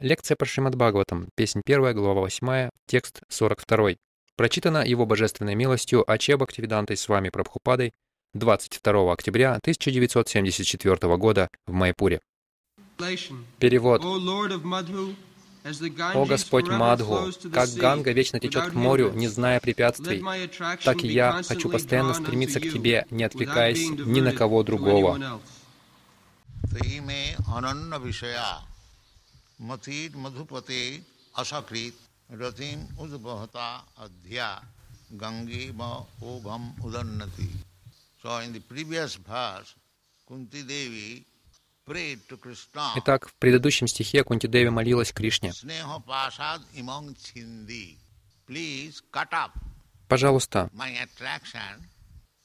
Лекция по Шримад Бхагаватам, песнь 1, глава 8, текст 42. Прочитана его божественной милостью Аче Бхактивидантой с вами Прабхупадой 22 октября 1974 года в Майпуре. Перевод. «О Господь Мадху, как Ганга вечно течет к морю, не зная препятствий, так и я хочу постоянно стремиться к Тебе, не отвлекаясь ни на кого другого». मथीर मधुपते असकृत रतिम उद्बहता अध्या गंगे ओभम उदन्नति So in the previous verse, Kunti Devi prayed to Krishna. Итак, в предыдущем стихе Кунти Деви молилась Кришне. Пожалуйста,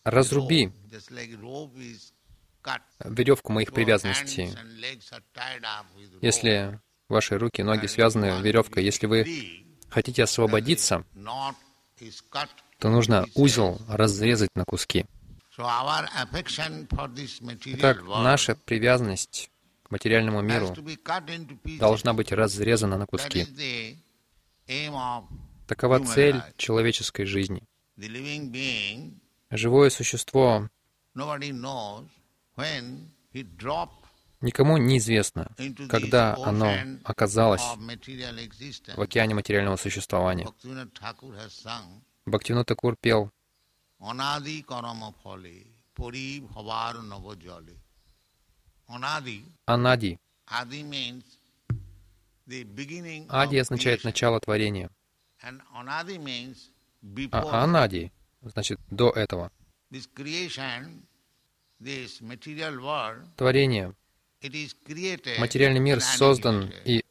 разруби веревку моих привязанностей. Если Ваши руки и ноги связаны веревкой. Если вы хотите освободиться, то нужно узел разрезать на куски. Итак, наша привязанность к материальному миру должна быть разрезана на куски. Такова цель человеческой жизни. Живое существо Никому неизвестно, когда оно оказалось в океане материального существования. Бхактивинод Такур пел Анади. Ади означает начало творения. А Анади значит до этого. Творение Материальный мир создан, и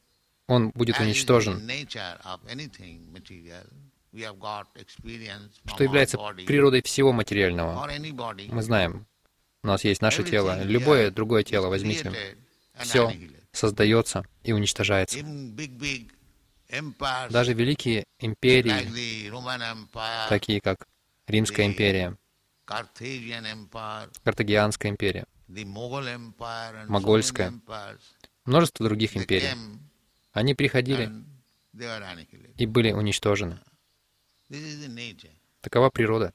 он будет уничтожен, что является природой всего материального. Мы знаем, у нас есть наше тело, любое другое тело возьмите, все создается и уничтожается. Даже великие империи, такие как Римская империя, Картагианская империя, Могольская, множество других империй. Они приходили и были уничтожены. Такова природа.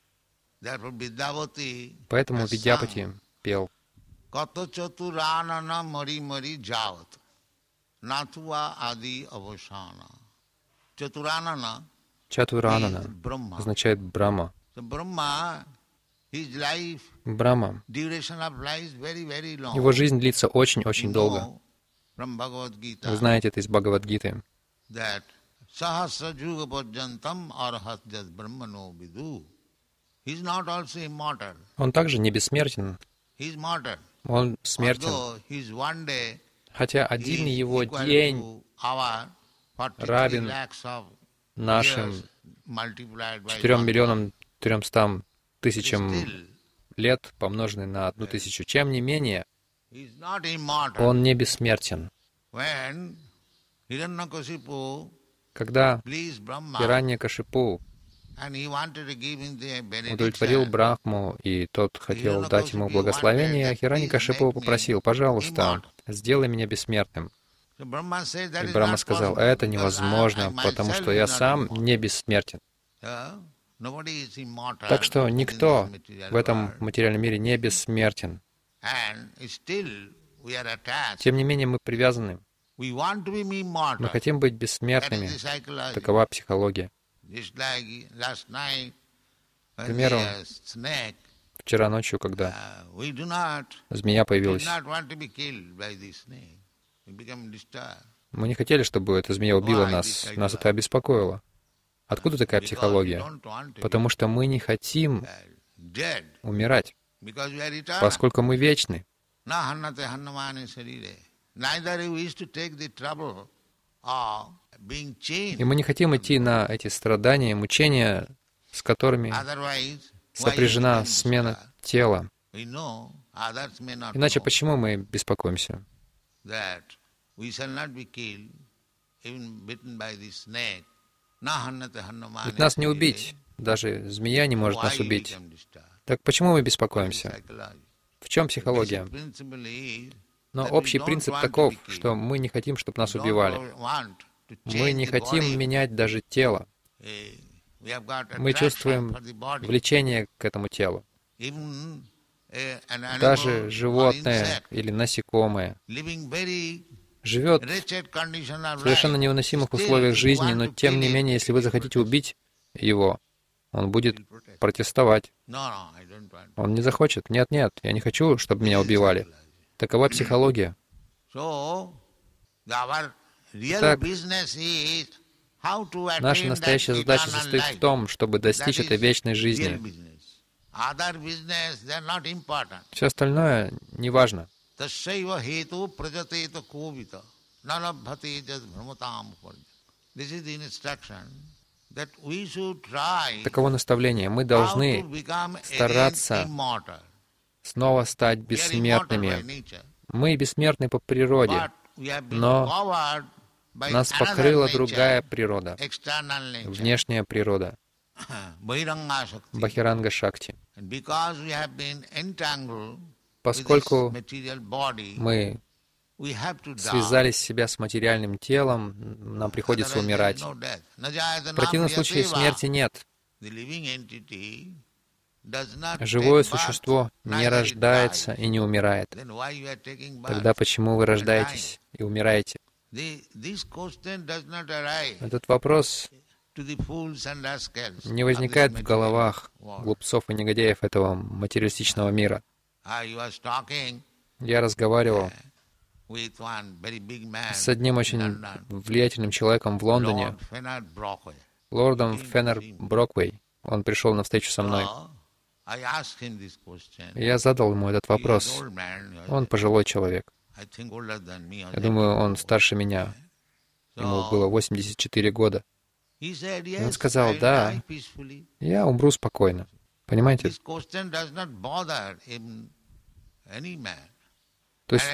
Поэтому Видяпати пел. Чатуранана означает Брахма. Брахма. Его жизнь длится очень-очень долго. Вы знаете это из Бхагавадгиты. Он также не бессмертен. Он смертен. Хотя один его день равен нашим 4 миллионам 300 тысячам лет, помноженный на одну тысячу. Чем не менее, он не бессмертен. Когда Иранья Кашипу удовлетворил Брахму, и тот хотел дать ему благословение, Хирани Кашипу попросил, пожалуйста, сделай меня бессмертным. И Брахма сказал, это невозможно, потому что я сам не бессмертен. Так что никто в этом материальном мире не бессмертен. Тем не менее, мы привязаны. Мы хотим быть бессмертными. Такова психология. К примеру, вчера ночью, когда uh, змея появилась, мы не хотели, чтобы эта змея убила нас. Нас это обеспокоило. Откуда такая психология? Потому что мы не хотим умирать, поскольку мы вечны. И мы не хотим идти на эти страдания, мучения, с которыми сопряжена смена тела. Иначе почему мы беспокоимся? Ведь нас не убить, даже змея не может нас убить. Так почему мы беспокоимся? В чем психология? Но общий принцип таков, что мы не хотим, чтобы нас убивали. Мы не хотим менять даже тело. Мы чувствуем влечение к этому телу. Даже животное или насекомое живет в совершенно невыносимых условиях жизни, но тем не менее, если вы захотите убить его, он будет протестовать. Он не захочет. Нет, нет, я не хочу, чтобы меня убивали. Такова психология. Так, наша настоящая задача состоит в том, чтобы достичь этой вечной жизни. Все остальное не важно. Таково наставление. Мы должны стараться снова стать бессмертными. Мы бессмертны по природе, но нас покрыла другая природа, внешняя природа, Бахиранга Шакти. Поскольку мы связали себя с материальным телом, нам приходится умирать. В противном случае смерти нет. Живое существо не рождается и не умирает. Тогда почему вы рождаетесь и умираете? Этот вопрос не возникает в головах глупцов и негодяев этого материалистичного мира. Я разговаривал с одним очень влиятельным человеком в Лондоне, лордом Феннер Броквей. Он пришел на встречу со мной. Я задал ему этот вопрос. Он пожилой человек. Я думаю, он старше меня. Ему было 84 года. Он сказал, да, я умру спокойно. Понимаете? То есть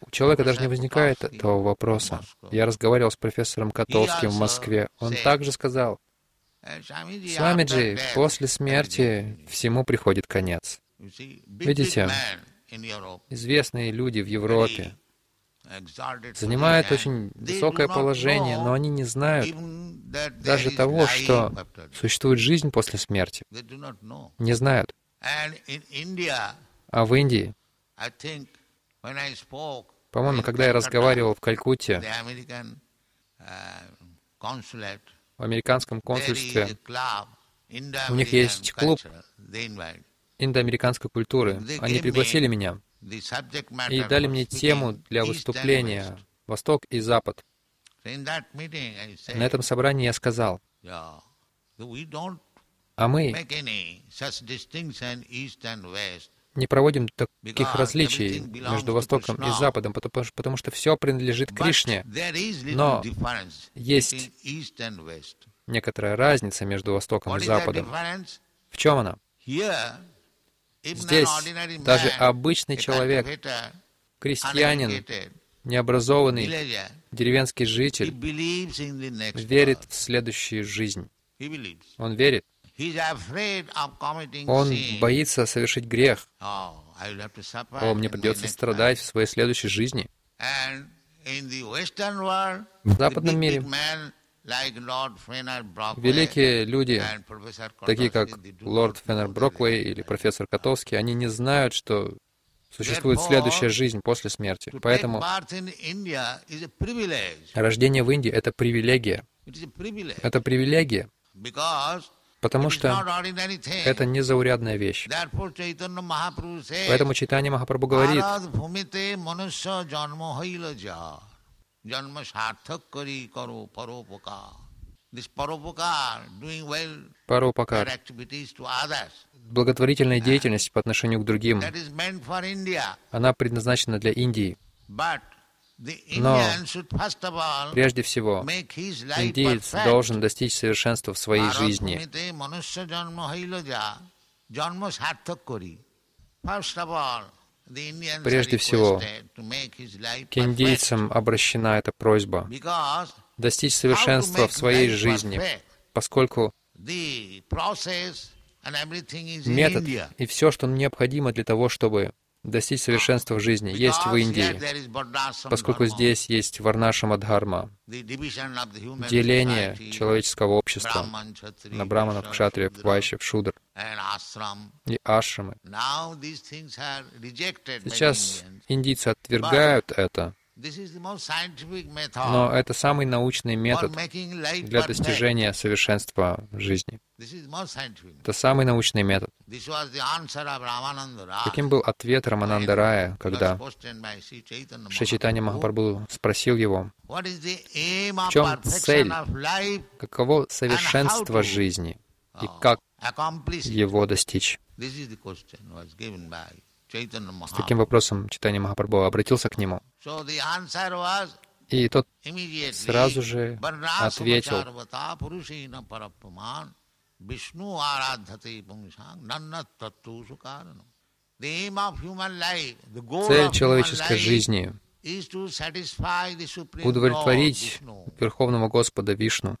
у человека даже не возникает этого вопроса. Я разговаривал с профессором Котовским в Москве. Он также сказал, Свамиджи, после смерти всему приходит конец. Видите, известные люди в Европе занимают очень высокое положение, но они не знают даже того, что существует жизнь после смерти. Не знают. А в Индии, по-моему, когда я разговаривал в Калькутте, в американском консульстве, у них есть клуб индоамериканской культуры. Они пригласили меня и дали мне тему для выступления «Восток и Запад». На этом собрании я сказал, а мы не проводим таких различий между Востоком и Западом, потому, потому что все принадлежит Кришне. Но есть некоторая разница между Востоком и Западом. В чем она? Здесь даже обычный человек, крестьянин, необразованный деревенский житель верит в следующую жизнь. Он верит. Он боится совершить грех. О, мне придется страдать в своей следующей жизни. В западном мире великие люди, такие как лорд Феннер Броквей или профессор Котовский, они не знают, что существует следующая жизнь после смерти. Поэтому рождение в Индии — это привилегия. Это привилегия, потому что это не заурядная вещь. Поэтому Читание Махапрабху говорит, Паропакар благотворительная деятельность по отношению к другим, она предназначена для Индии. Но прежде всего, индиец должен достичь совершенства в своей жизни. Прежде всего, к индейцам обращена эта просьба достичь совершенства в своей жизни, поскольку метод и все, что необходимо для того, чтобы достичь совершенства в жизни, есть в Индии, поскольку здесь есть Варнашама Дхарма, деление человеческого общества на браманов, кшатриев, вайшев, шудр и ашрамы. Сейчас индийцы отвергают это, но это самый научный метод для достижения совершенства жизни. Это самый научный метод. Каким был ответ Рамананда Рая, когда Шичитани Махапрабху спросил его, в чем цель, каково совершенство жизни? И как его достичь? С таким вопросом Читание Махапрабху обратился к нему. И тот сразу же ответил, Цель человеческой жизни — удовлетворить Верховного Господа Вишну.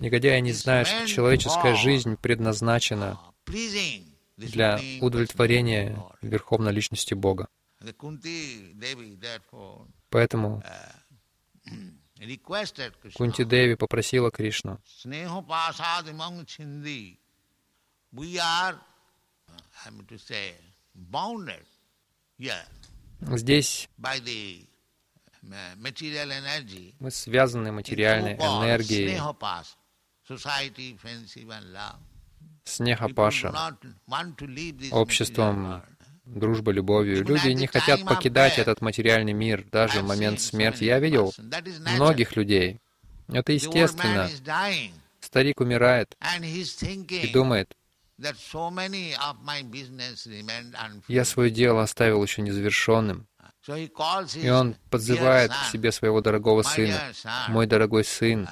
Негодяи не знают, что человеческая жизнь предназначена для удовлетворения Верховной Личности Бога. Поэтому Кунти Деви попросила Кришну, Здесь мы связаны материальной энергией, снехапаша, обществом, дружбой, любовью. Люди не хотят покидать этот материальный мир. Даже в момент смерти. Я видел многих людей. Это естественно. Старик умирает и думает, я свое дело оставил еще незавершенным. И он подзывает к себе своего дорогого сына. «Мой дорогой сын,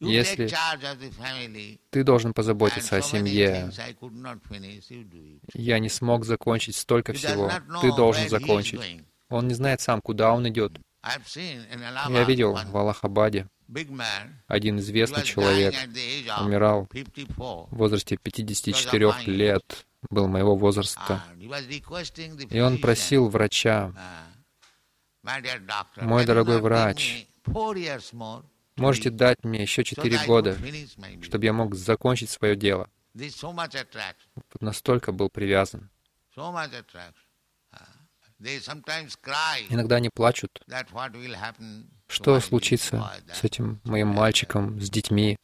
если ты должен позаботиться о семье, я не смог закончить столько всего, ты должен закончить. Он не знает сам, куда он идет. Я видел в Аллахабаде один известный человек. умирал в возрасте 54 лет был моего возраста. И он просил врача, «Мой дорогой врач, можете дать мне еще четыре года, чтобы я мог закончить свое дело». Настолько был привязан. Иногда они плачут, что случится с этим моим мальчиком, с детьми.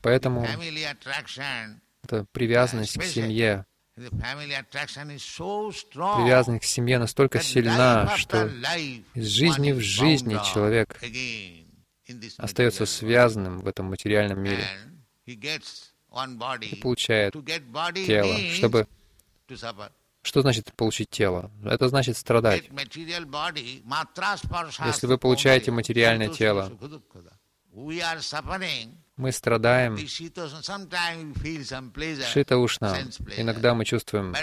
Поэтому эта привязанность к семье, привязанность к семье настолько сильна, что из жизни в жизни человек остается связанным в этом материальном мире. И получает тело, чтобы... Что значит получить тело? Это значит страдать. Если вы получаете материальное тело, мы страдаем шита ушна. Иногда мы чувствуем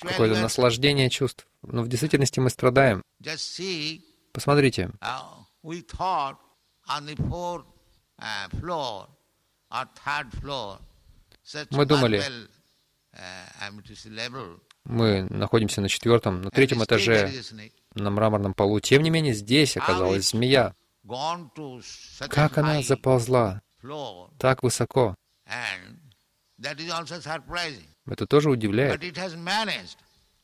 какое-то наслаждение чувств, но в действительности мы страдаем. Посмотрите. Мы думали, мы находимся на четвертом, на третьем этаже, на мраморном полу. Тем не менее, здесь оказалась змея. Как она заползла так высоко? Это тоже удивляет.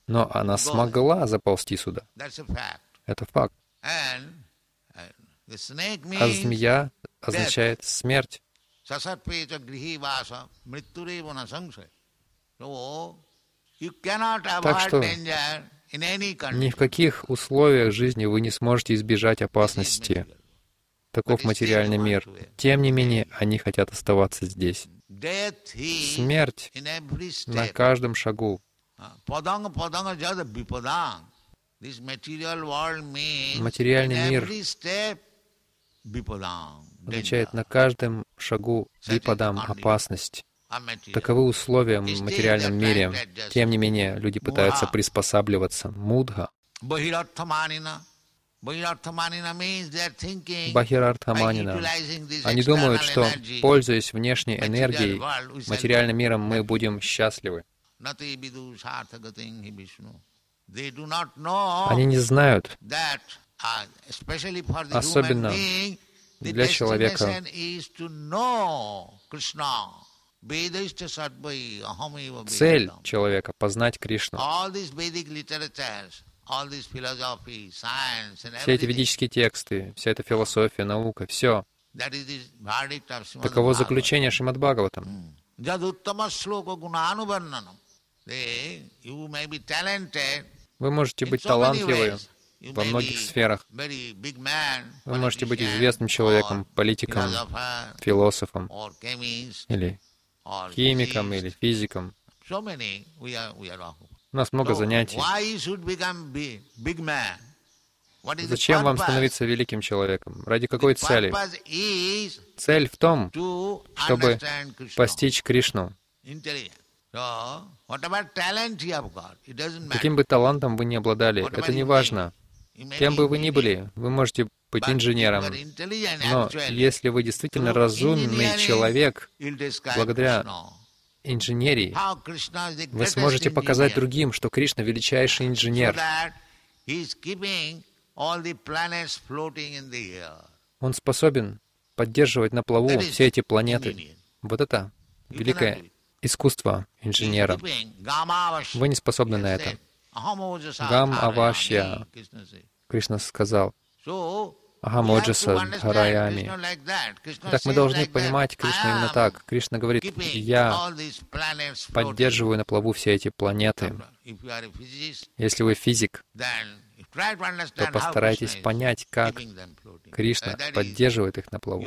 Но она смогла заползти сюда. Это факт. А змея означает смерть. Так что ни в каких условиях жизни вы не сможете избежать опасности. Таков материальный мир. Тем не менее, они хотят оставаться здесь. Смерть на каждом шагу. Материальный мир означает на каждом шагу випадам опасность. Таковы условия в материальном мире. Тем не менее, люди пытаются приспосабливаться. Мудха. This Они думают, что, пользуясь внешней энергией, материальным миром, мы будем счастливы. Они не знают, uh, Особенно для человека. цель человека — познать Кришну. Все эти ведические тексты, вся эта философия, наука, все. Таково заключение Шримад Бхагаватам. Вы можете быть талантливы во многих сферах. Вы можете быть известным человеком, политиком, философом или химиком или физиком. У нас много занятий. Зачем вам становиться великим человеком? Ради какой цели? Цель в том, чтобы постичь Кришну. Каким бы талантом вы ни обладали, это не важно. Кем бы вы ни были, вы можете быть инженером. Но если вы действительно разумный человек, благодаря. Инженерии, вы сможете показать другим, что Кришна величайший инженер. Он способен поддерживать на плаву все эти планеты. Вот это великое искусство инженера. Вы не способны на это. said, "Ahamoja Гам sadharayami", авашья. Кришна сказал, So, Ахамоджа we have to understand Садхараями. Krishna like that. Krishna Так мы должны понимать Кришну "I именно так. Кришна говорит, я all these planets floating". поддерживаю на плаву все эти планеты. Если вы физик, то постарайтесь понять, как. Кришна Uh, поддерживает их на плаву.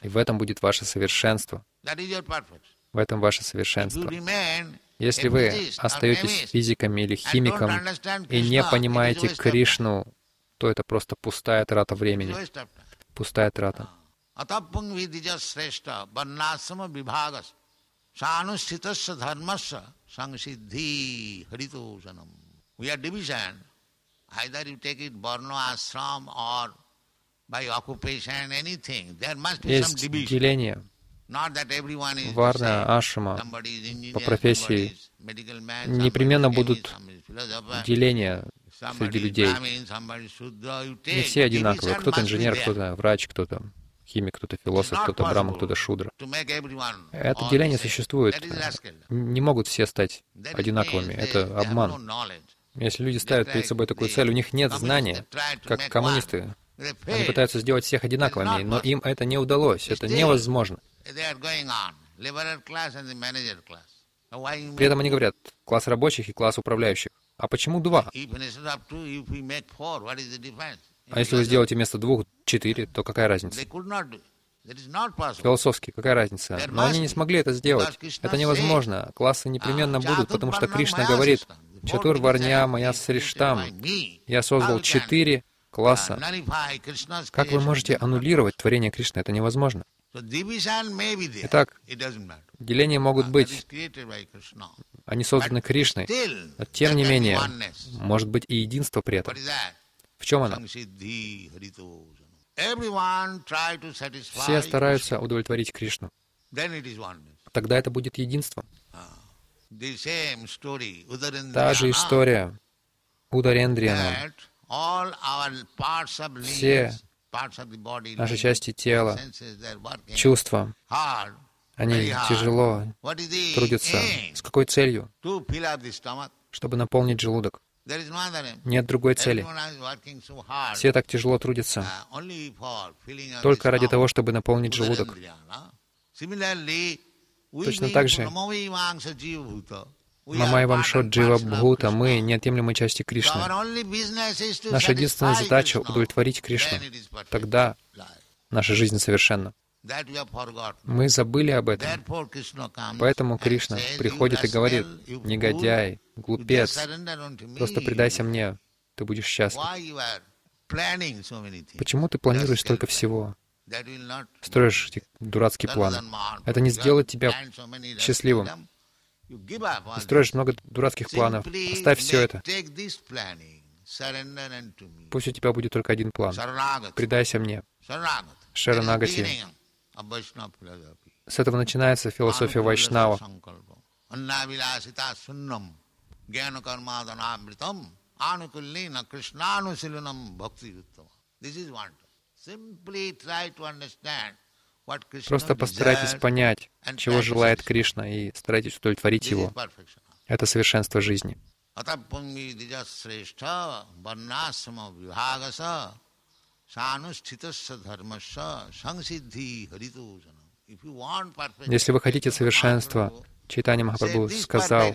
И в этом будет ваше совершенство. В этом ваше совершенство. Если вы остаетесь физиком или химиком и не понимаете. Кришну, то это просто пустая трата времени. Пустая трата. We are division. Either you take it varna ashram or by occupation, anything. There must be some Есть division. деление Not that everyone is the варна, engineer, по профессии. Непременно будут деления среди людей. Не все одинаковые. Кто-то инженер, кто-то врач, кто-то химик, кто-то философ, кто-то possible кто-то шудра. Это деление существует. Не могут все стать одинаковыми. Это обман. Если люди ставят перед собой такую цель, у них нет знания, как коммунисты. Они пытаются сделать всех одинаковыми, но им это не удалось. Это невозможно. При этом они говорят, класс рабочих и класс управляющих. А почему два? А если вы сделаете вместо двух четыре, то какая разница? Философски, какая разница? Но они не смогли это сделать. Это невозможно. Классы непременно будут, потому что Кришна говорит, Чатур Варня Моя Сриштам. Я создал четыре класса. Как вы можете аннулировать творение Кришны? Это невозможно. Итак, деления могут быть, они созданы Кришной, но тем не менее, может быть и единство при этом. В чем оно? Все стараются удовлетворить Кришну. Тогда это будет единство. Та же история Ударендриана. Все наши части тела, чувства, они тяжело трудятся. С какой целью? Чтобы наполнить желудок. Нет другой цели. Все так тяжело трудятся, только ради того, чтобы наполнить желудок. Точно так же, Мамай Вамшот Джива Бхута, мы неотъемлемой части Кришны. Наша единственная задача — удовлетворить Кришну. Тогда наша жизнь совершенна. Мы забыли об этом. Поэтому Кришна приходит и говорит, «Негодяй, глупец, просто предайся мне, ты будешь счастлив». Почему ты планируешь столько всего? Строишь дурацкие планы. Это не сделает тебя счастливым. Строишь много дурацких планов. Оставь все это. Пусть у тебя будет только один план. Предайся мне. Шаранагати. С этого начинается философия Вайшнава. This is one. Simply try to understand Просто постарайтесь понять, чего желает Кришна, и старайтесь удовлетворить его. Это совершенство жизни. Если вы хотите совершенства, Чайтани Махапрабху сказал,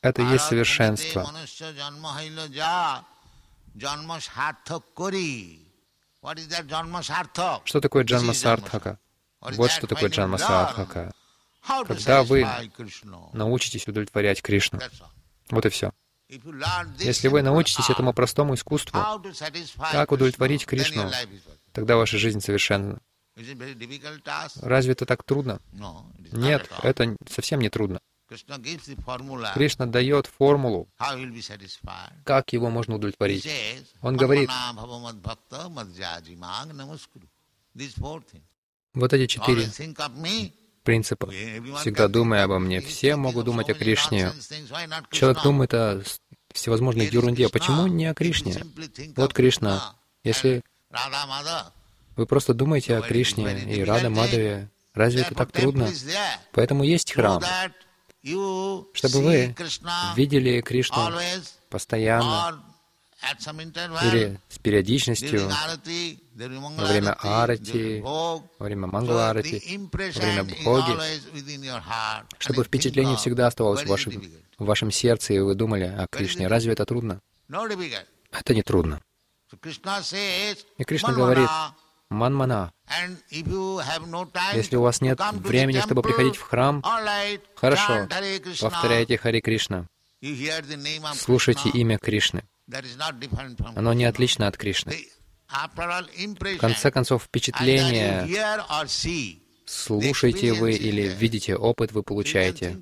это и есть совершенство. Что такое Джанма Сартхака? Вот что такое Джанма? Сартхака. Когда вы. Научитесь удовлетворять Кришну. Вот и все. Если вы научитесь этому простому искусству, как удовлетворить Кришну, тогда ваша жизнь совершенна. Разве это так трудно? Нет, это совсем не трудно. Кришна дает формулу, как его можно удовлетворить. Он говорит, вот эти четыре принципа. Всегда думай обо мне. Все могут думать о Кришне. Человек думает о всевозможной ерунде. Почему не о Кришне? Вот Кришна. Если вы просто думаете о Кришне и Рада Мадаве, разве это так трудно? Поэтому есть храм, чтобы вы видели Кришну постоянно или с периодичностью во время арати, во время Мангаларати, impression время Бхоги, чтобы впечатление всегда оставалось в вашем, в вашем сердце, и вы думали о Кришне. Разве это трудно? Это не трудно. И Кришна говорит, Манмана, если у вас нет времени, чтобы приходить в храм, хорошо, повторяйте Хари Кришна, слушайте имя Кришны. Оно не отлично от Кришны. В конце концов, впечатление, слушаете вы или видите, опыт вы получаете.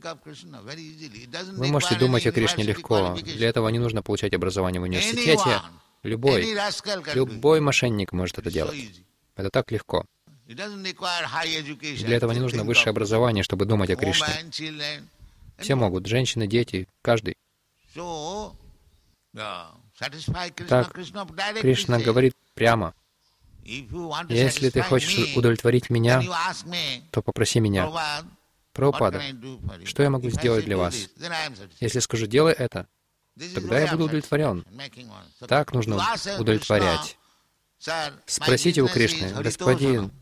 Вы можете думать о Кришне легко. Для этого не нужно получать образование в университете. Любой, любой мошенник может это делать. Это так легко. Для этого не нужно высшее образование, чтобы думать о Кришне. Все могут, женщины, дети, каждый. Uh, Так, Кришна говорит прямо, если ты хочешь удовлетворить меня, то попроси меня. Прабхупада, что я могу сделать для вас? Если скажу, делай это, тогда я буду удовлетворен. Так нужно удовлетворять. "Sir, my Спросите у Кришны, господин,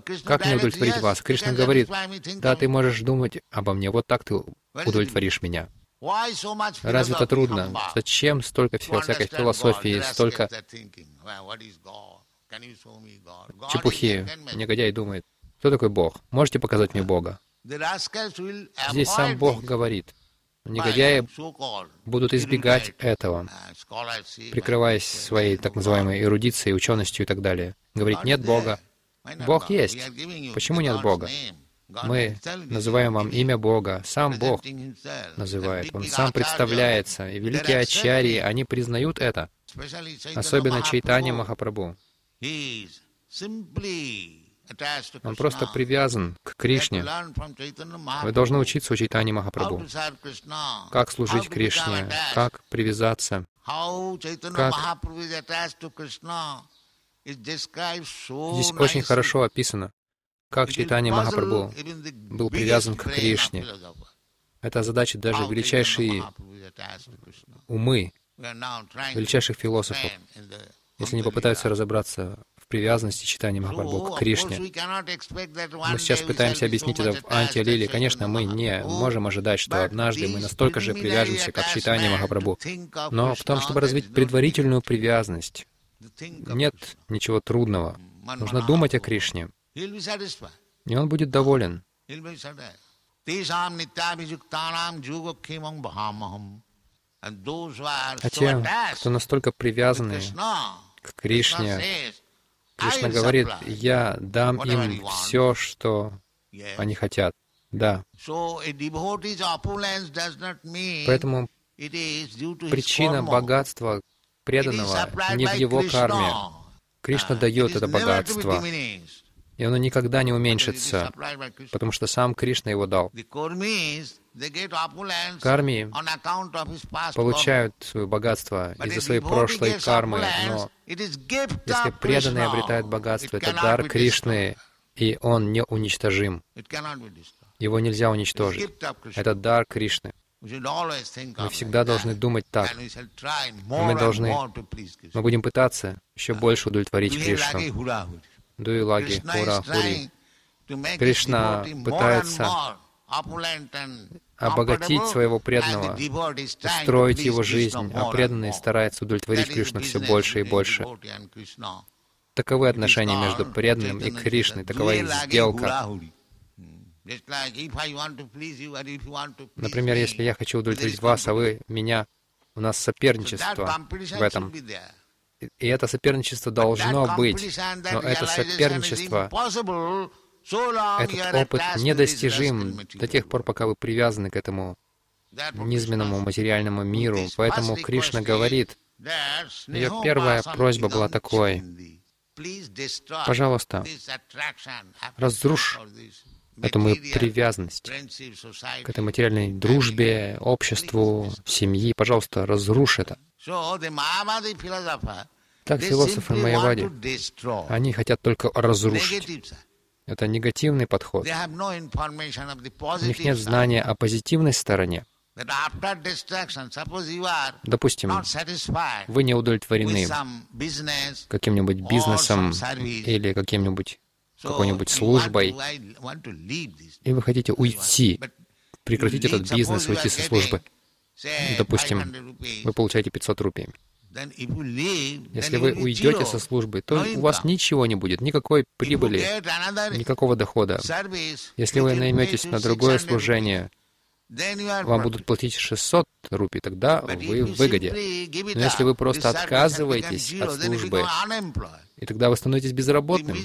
Krishna как мне удовлетворить вас? Кришна говорит, да, ты можешь думать обо мне, вот так ты удовлетворишь меня. Разве это трудно? Зачем столько всего, всякой философии, столько чепухи? Негодяй думает, кто такой Бог? Можете показать мне Бога? Здесь сам Бог говорит. Негодяи будут избегать этого, прикрываясь своей так называемой эрудицией, ученостью и так далее. Говорит, God нет Бога. Бог есть. Почему нет Бога? Мы называем вам имя Бога. Сам Бог называет. Он сам представляется. И великие ачарьи, они признают это. Особенно Mahaprabhu. Махапрабху. Он просто привязан к Кришне. Вы должны учиться у Чайтани Махапрабху. Как служить Кришне, как привязаться. как- Здесь очень хорошо описано, как Чайтани Махапрабху был привязан к Кришне. Это задача даже величайшие умы величайших философов, если они попытаются разобраться в привязанности читания of к Кришне. Мы сейчас пытаемся объяснить это в to Конечно, мы не можем ожидать, что однажды мы настолько же привяжемся, как читание Махапрабху. Но в том, чтобы развить предварительную привязанность, нет ничего трудного. Нужно думать о. Кришне, и он будет доволен. А те, кто настолько привязаны к Кришне, Кришна говорит, я дам им все, что они хотят. Да. Поэтому Причина богатства преданного не в его карме. Кришна дает это богатство, и оно никогда не уменьшится, потому что сам Кришна его дал. Карми получают свое богатство из-за своей прошлой кармы, но если преданные обретают богатство, это дар Кришны, и он неуничтожим. Его нельзя уничтожить. Это дар Кришны. Мы всегда должны думать так. Мы должны, мы будем пытаться еще больше удовлетворить Кришну. Дуилаги, Хура, Хури. Кришна пытается обогатить своего преданного, устроить его жизнь, а преданный старается удовлетворить Кришну все больше и больше. Таковы отношения между преданным и Кришной, такова их сделка. Например, если я хочу удовлетворить вас, а вы меня, у нас соперничество в этом. И это соперничество должно быть, но это соперничество, этот опыт недостижим до тех пор, пока вы привязаны к этому низменному материальному миру. Поэтому Кришна говорит, ее первая просьба была такой, пожалуйста, разрушь эту мою привязанность к этой материальной дружбе, обществу, семьи. Пожалуйста, разрушь это. Так философы Майявади, они хотят только разрушить. Это негативный подход. У них нет знания о позитивной стороне. Допустим, вы не удовлетворены каким-нибудь бизнесом или каким-нибудь какой-нибудь службой, и вы хотите уйти, прекратить этот бизнес, уйти со службы. Допустим, вы получаете 500 рупий. Если вы уйдете со службы, то у вас ничего не будет, никакой прибыли, никакого дохода. Если вы найметесь на другое служение, вам будут платить 600 рупий, тогда вы в выгоде. Но если вы просто отказываетесь от службы, и тогда вы становитесь безработным,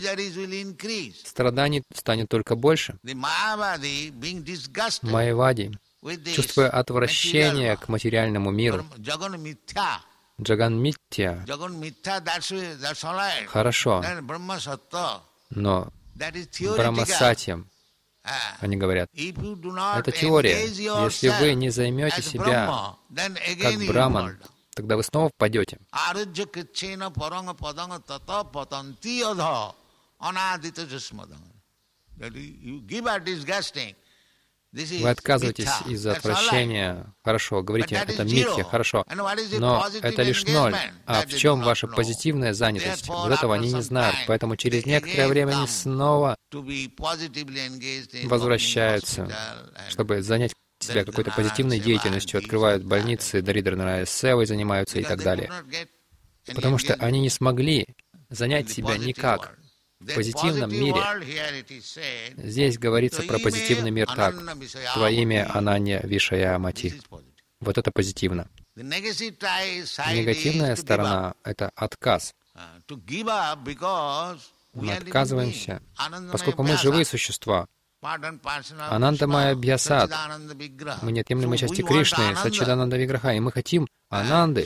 страданий станет только больше. Майявади, чувствуя отвращение к материальному миру, Джаган Митья, хорошо, но Брахмасатьям, они говорят, это теория. Если вы не займете себя как Браман, тогда вы снова впадете. Вы отказываетесь из-за отвращения. Хорошо, говорите, это митхя, хорошо. Но это лишь ноль. А в чем ваша позитивная занятость? Вот этого они не знают. Поэтому через некоторое время они снова возвращаются, чтобы занять себя какой-то позитивной деятельностью, открывают больницы, Даридра Севой занимаются и так далее. Потому что они не смогли занять себя никак в позитивном мире. Здесь говорится про позитивный мир так. Твоими Ананья Вишая Мати. Вот это позитивно. Негативная сторона — это отказ. Мы отказываемся, поскольку мы живые существа. Ананда Майя Бьясад. Мы неотъемлемой части Кришны, Сачидананда Виграха, и мы хотим Ананды.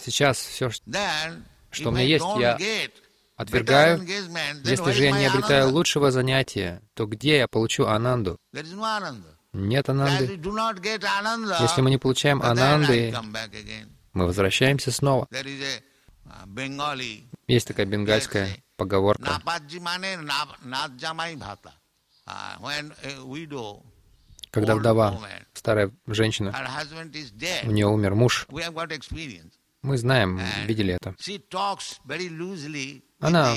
Сейчас все, что у меня есть, я отвергаю. Если же я не обретаю лучшего занятия, то где я получу Ананду? Нет Ананды. Если мы не получаем Ананды, мы возвращаемся снова. Есть такая бенгальская поговорка. Когда вдова, старая женщина, у нее умер муж, мы знаем, видели это. Она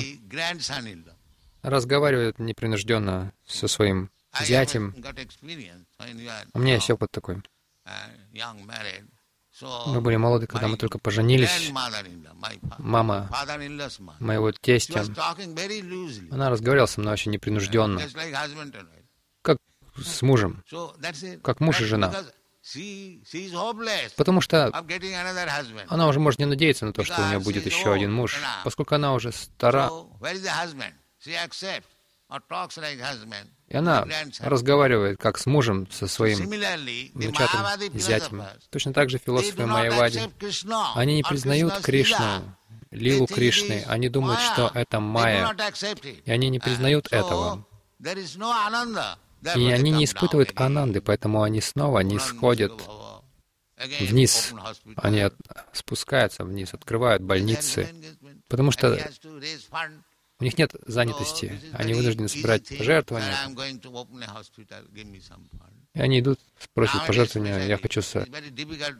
разговаривает непринужденно со своим зятем. У меня есть опыт такой. Мы были молоды, когда мы только поженились. Мама моего тестя, она разговаривала со мной очень непринужденно, как с мужем, как муж и жена. Потому что она уже может не надеяться на то, что у нее будет еще один муж, поскольку она уже стара. И она разговаривает как с мужем, со своим внучатым зятем. Точно так же философы Майявади. Они не признают Кришну, лилу Кришны. Они думают, что это майя. И они не признают этого. И они не испытывают ананды, поэтому они снова не сходят вниз. Они спускаются вниз, открывают больницы, потому что у них нет занятости, они вынуждены собирать пожертвования. И они идут, просят пожертвования, я хочу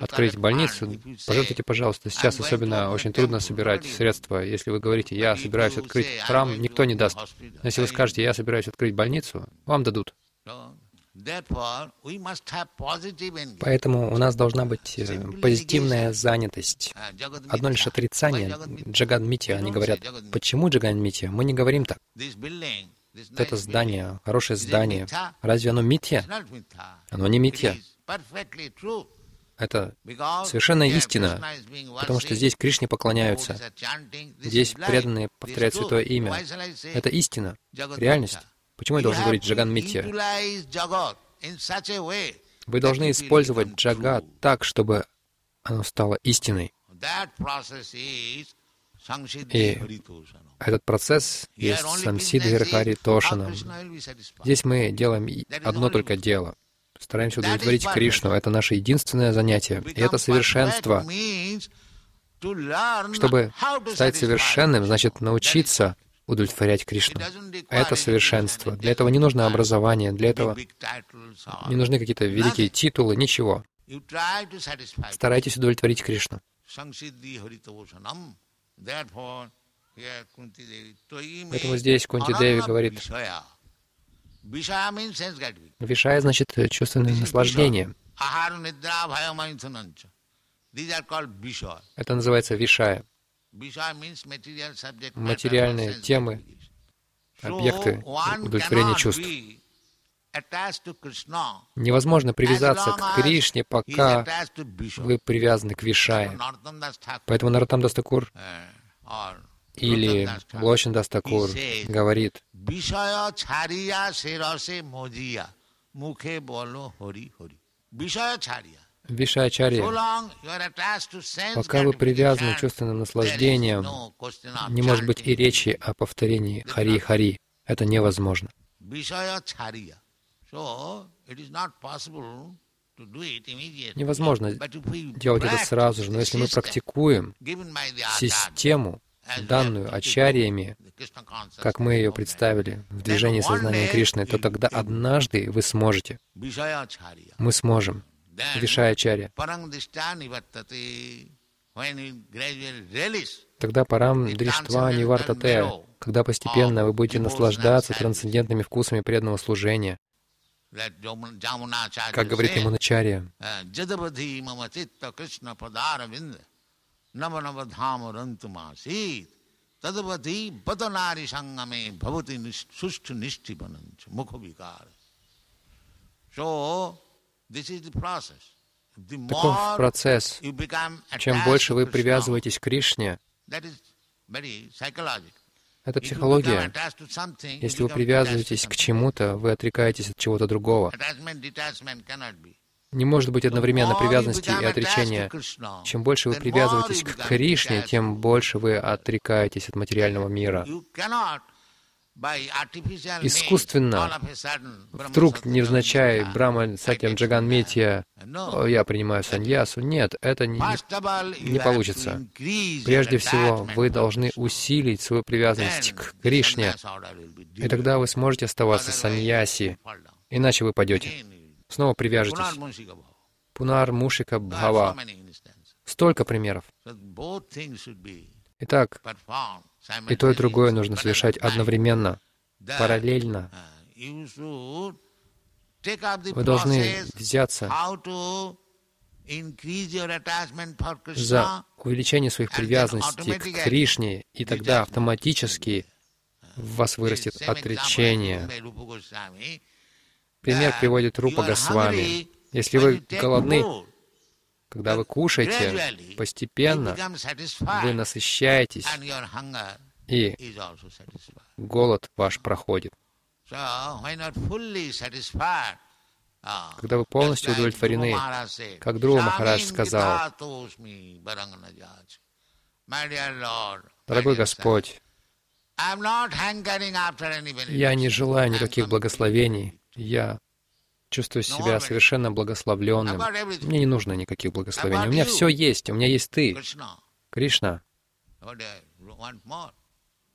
открыть больницу, пожертвуйте, пожалуйста. Сейчас особенно очень трудно собирать средства. Если вы говорите, я собираюсь открыть храм, никто не даст. Но если вы скажете, я собираюсь открыть больницу, вам дадут. Поэтому у нас должна быть э, позитивная занятость. Одно лишь отрицание. Джаган Мити, они говорят, почему Джаган Мити? Мы не говорим так. Это здание, хорошее здание, разве оно митья? Оно не митья. Это совершенно истина, потому что здесь Кришне поклоняются, здесь преданные повторяют Святое Имя. Это истина, реальность. Почему я должен говорить Джаган Митья? Вы должны использовать джагат так, чтобы оно стало истиной. И этот процесс есть Самсидхир Хари Тошанам. Здесь мы делаем одно только дело. Стараемся удовлетворить Кришну. Это наше единственное занятие. И это совершенство. Чтобы стать совершенным, значит научиться удовлетворять Кришну. Это совершенство. Для этого не нужно образование, для этого не нужны какие-то великие титулы, ничего. Старайтесь удовлетворить Кришну. Поэтому здесь Кунти Деви говорит, Вишая значит чувственное наслаждение. Это называется вишая материальные темы, объекты удовлетворения чувств. Невозможно привязаться к Кришне, пока вы привязаны к Вишае. Поэтому Нароттам Дас Тхакур э, или Лочан Дас Тхакур говорит, Вишая. Вишачарья, пока вы привязаны чувственным наслаждением, не может быть и речи о повторении Хари-Хари. Это невозможно. Невозможно делать это сразу же, но если мы практикуем систему, данную ачарьями, как мы ее представили в движении сознания Кришны, то тогда однажды вы сможете. Мы сможем. Вишаячарья. Тогда парам дриштва нивартате, когда постепенно вы будете наслаждаться трансцендентными вкусами преданного служения. Как говорит Ямуначарья, तदवधि बद नारी संगमे भवति सुष्ठ निष्ठिपनंच मुख विकार So, Таков процесс. Чем больше вы привязываетесь к Кришне, это психология. Если вы привязываетесь к чему-то, вы отрекаетесь от чего-то другого. Не может быть одновременно привязанности и отречения. Чем больше вы привязываетесь к Кришне, тем больше вы отрекаетесь от материального мира искусственно, вдруг невзначай Брахма Сатьям Джаган Митья, я принимаю саньясу. Нет, это не, не получится. Прежде всего, вы должны усилить свою привязанность к Кришне, и тогда вы сможете оставаться саньяси, иначе вы падете. Снова привяжетесь. Пунар Мушика Бхава. Столько примеров. Итак, и то, и другое нужно совершать одновременно, параллельно. Вы должны взяться за увеличение своих привязанностей к Кришне, и тогда автоматически в вас вырастет отречение. Пример приводит Рупа Госвами. Если вы голодны, когда вы кушаете, постепенно вы насыщаетесь, и голод ваш проходит. Ah, Когда вы полностью удовлетворены, как Друва Махарадж "Swamin сказал, kitatosmi baranganajac." My dear Lord, my «Дорогой Господь, я не желаю никаких благословений. Я чувствую себя совершенно благословленным. Мне не нужно никаких благословений. У меня все есть. У меня есть Ты. Кришна.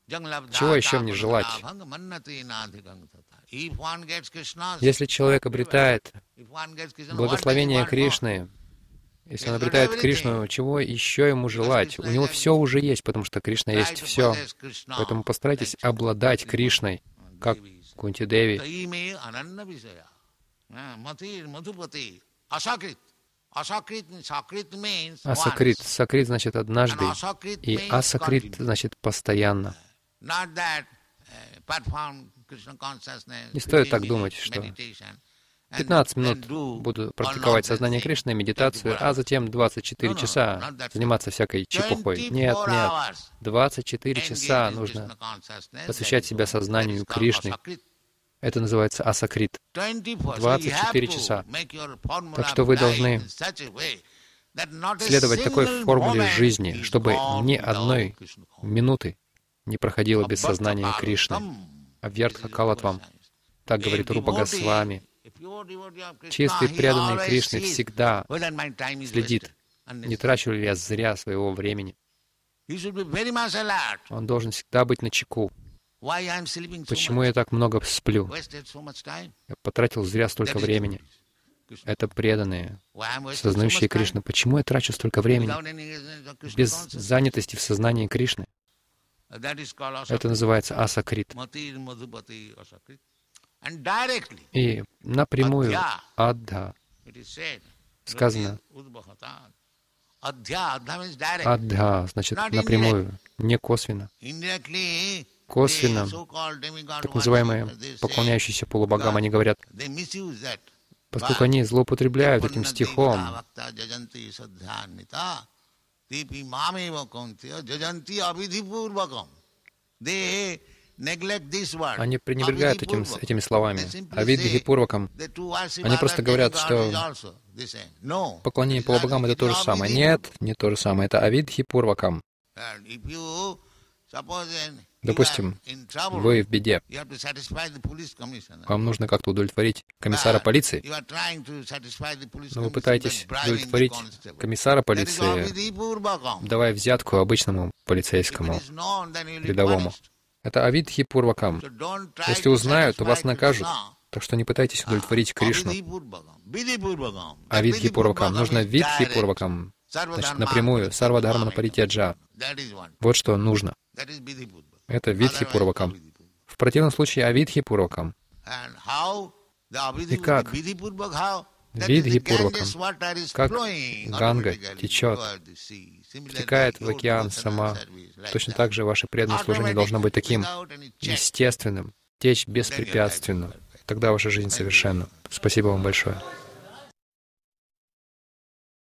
Чего еще мне желать? Если человек обретает благословение? Кришны, если он обретает Кришну, чего еще ему желать? У него все уже есть, потому что Кришна есть все. Поэтому постарайтесь обладать Кришной, как Кунти Деви. Ah. Asakrit, Sakrit means Асакрит. Сакрит значит однажды, и асакрит значит постоянно. Uh, Не стоит так 15 думать, что meditation, and 15 then минут буду практиковать сознание Кришны, 24 медитацию, а затем 24 No, no, часа заниматься всякой чепухой. 24 Нет, нет. hours 24 engage часа нужно посвящать себя сознанию Кришны. Это называется асакрит. 24 So you 24 have to часа. Так что вы должны следовать такой формуле жизни, чтобы ни одной минуты не проходило без сознания Кришны. Is Калатвам. Так говорит Рупа Госвами. Чистый преданный Кришны всегда следит, не трачу ли я зря своего времени. Он должен всегда быть на чеку. Почему я так много сплю? Я потратил зря столько времени. Это преданные, сознающие? Кришну. Почему я трачу столько времени без занятости в сознании Кришны? Это называется асакрит. И напрямую said. Сказано. Адда, значит напрямую, не косвенно. Косвенно, так называемые поклоняющиеся полубогам, они говорят, поскольку они злоупотребляют этим стихом, они пренебрегают этим, этими словами. Авидхи Пурвакам. Они просто говорят, что Поклонение полубогам это то же самое. Нет, не то же самое. Это Авидхи Пурвакам. Допустим, вы в беде. Вам нужно как-то удовлетворить комиссара полиции. Но вы пытаетесь удовлетворить комиссара полиции, давая взятку обычному полицейскому рядовому. Это Авидхи Пурвакам. So don't try Если узнают, то вас накажут. Так что не пытайтесь удовлетворить Кришну. Avidhipurvakam. Vidhipurvakam. That Авидхи Пурвакам. vidhipurvakam Нужно is Видхи direct. Пурвакам. Значит, напрямую. Сарвадхармана Паритяджа. That is one. Вот что нужно. Это Видхи Пурвакам. В противном случае Авидхи Пурвакам. И как? Видхи Пурвакам. Как Ганга течет, втекает в океан сама. Точно так же ваше преданное служение должно быть таким естественным, течь беспрепятственно. Тогда ваша жизнь совершенна. Спасибо вам большое.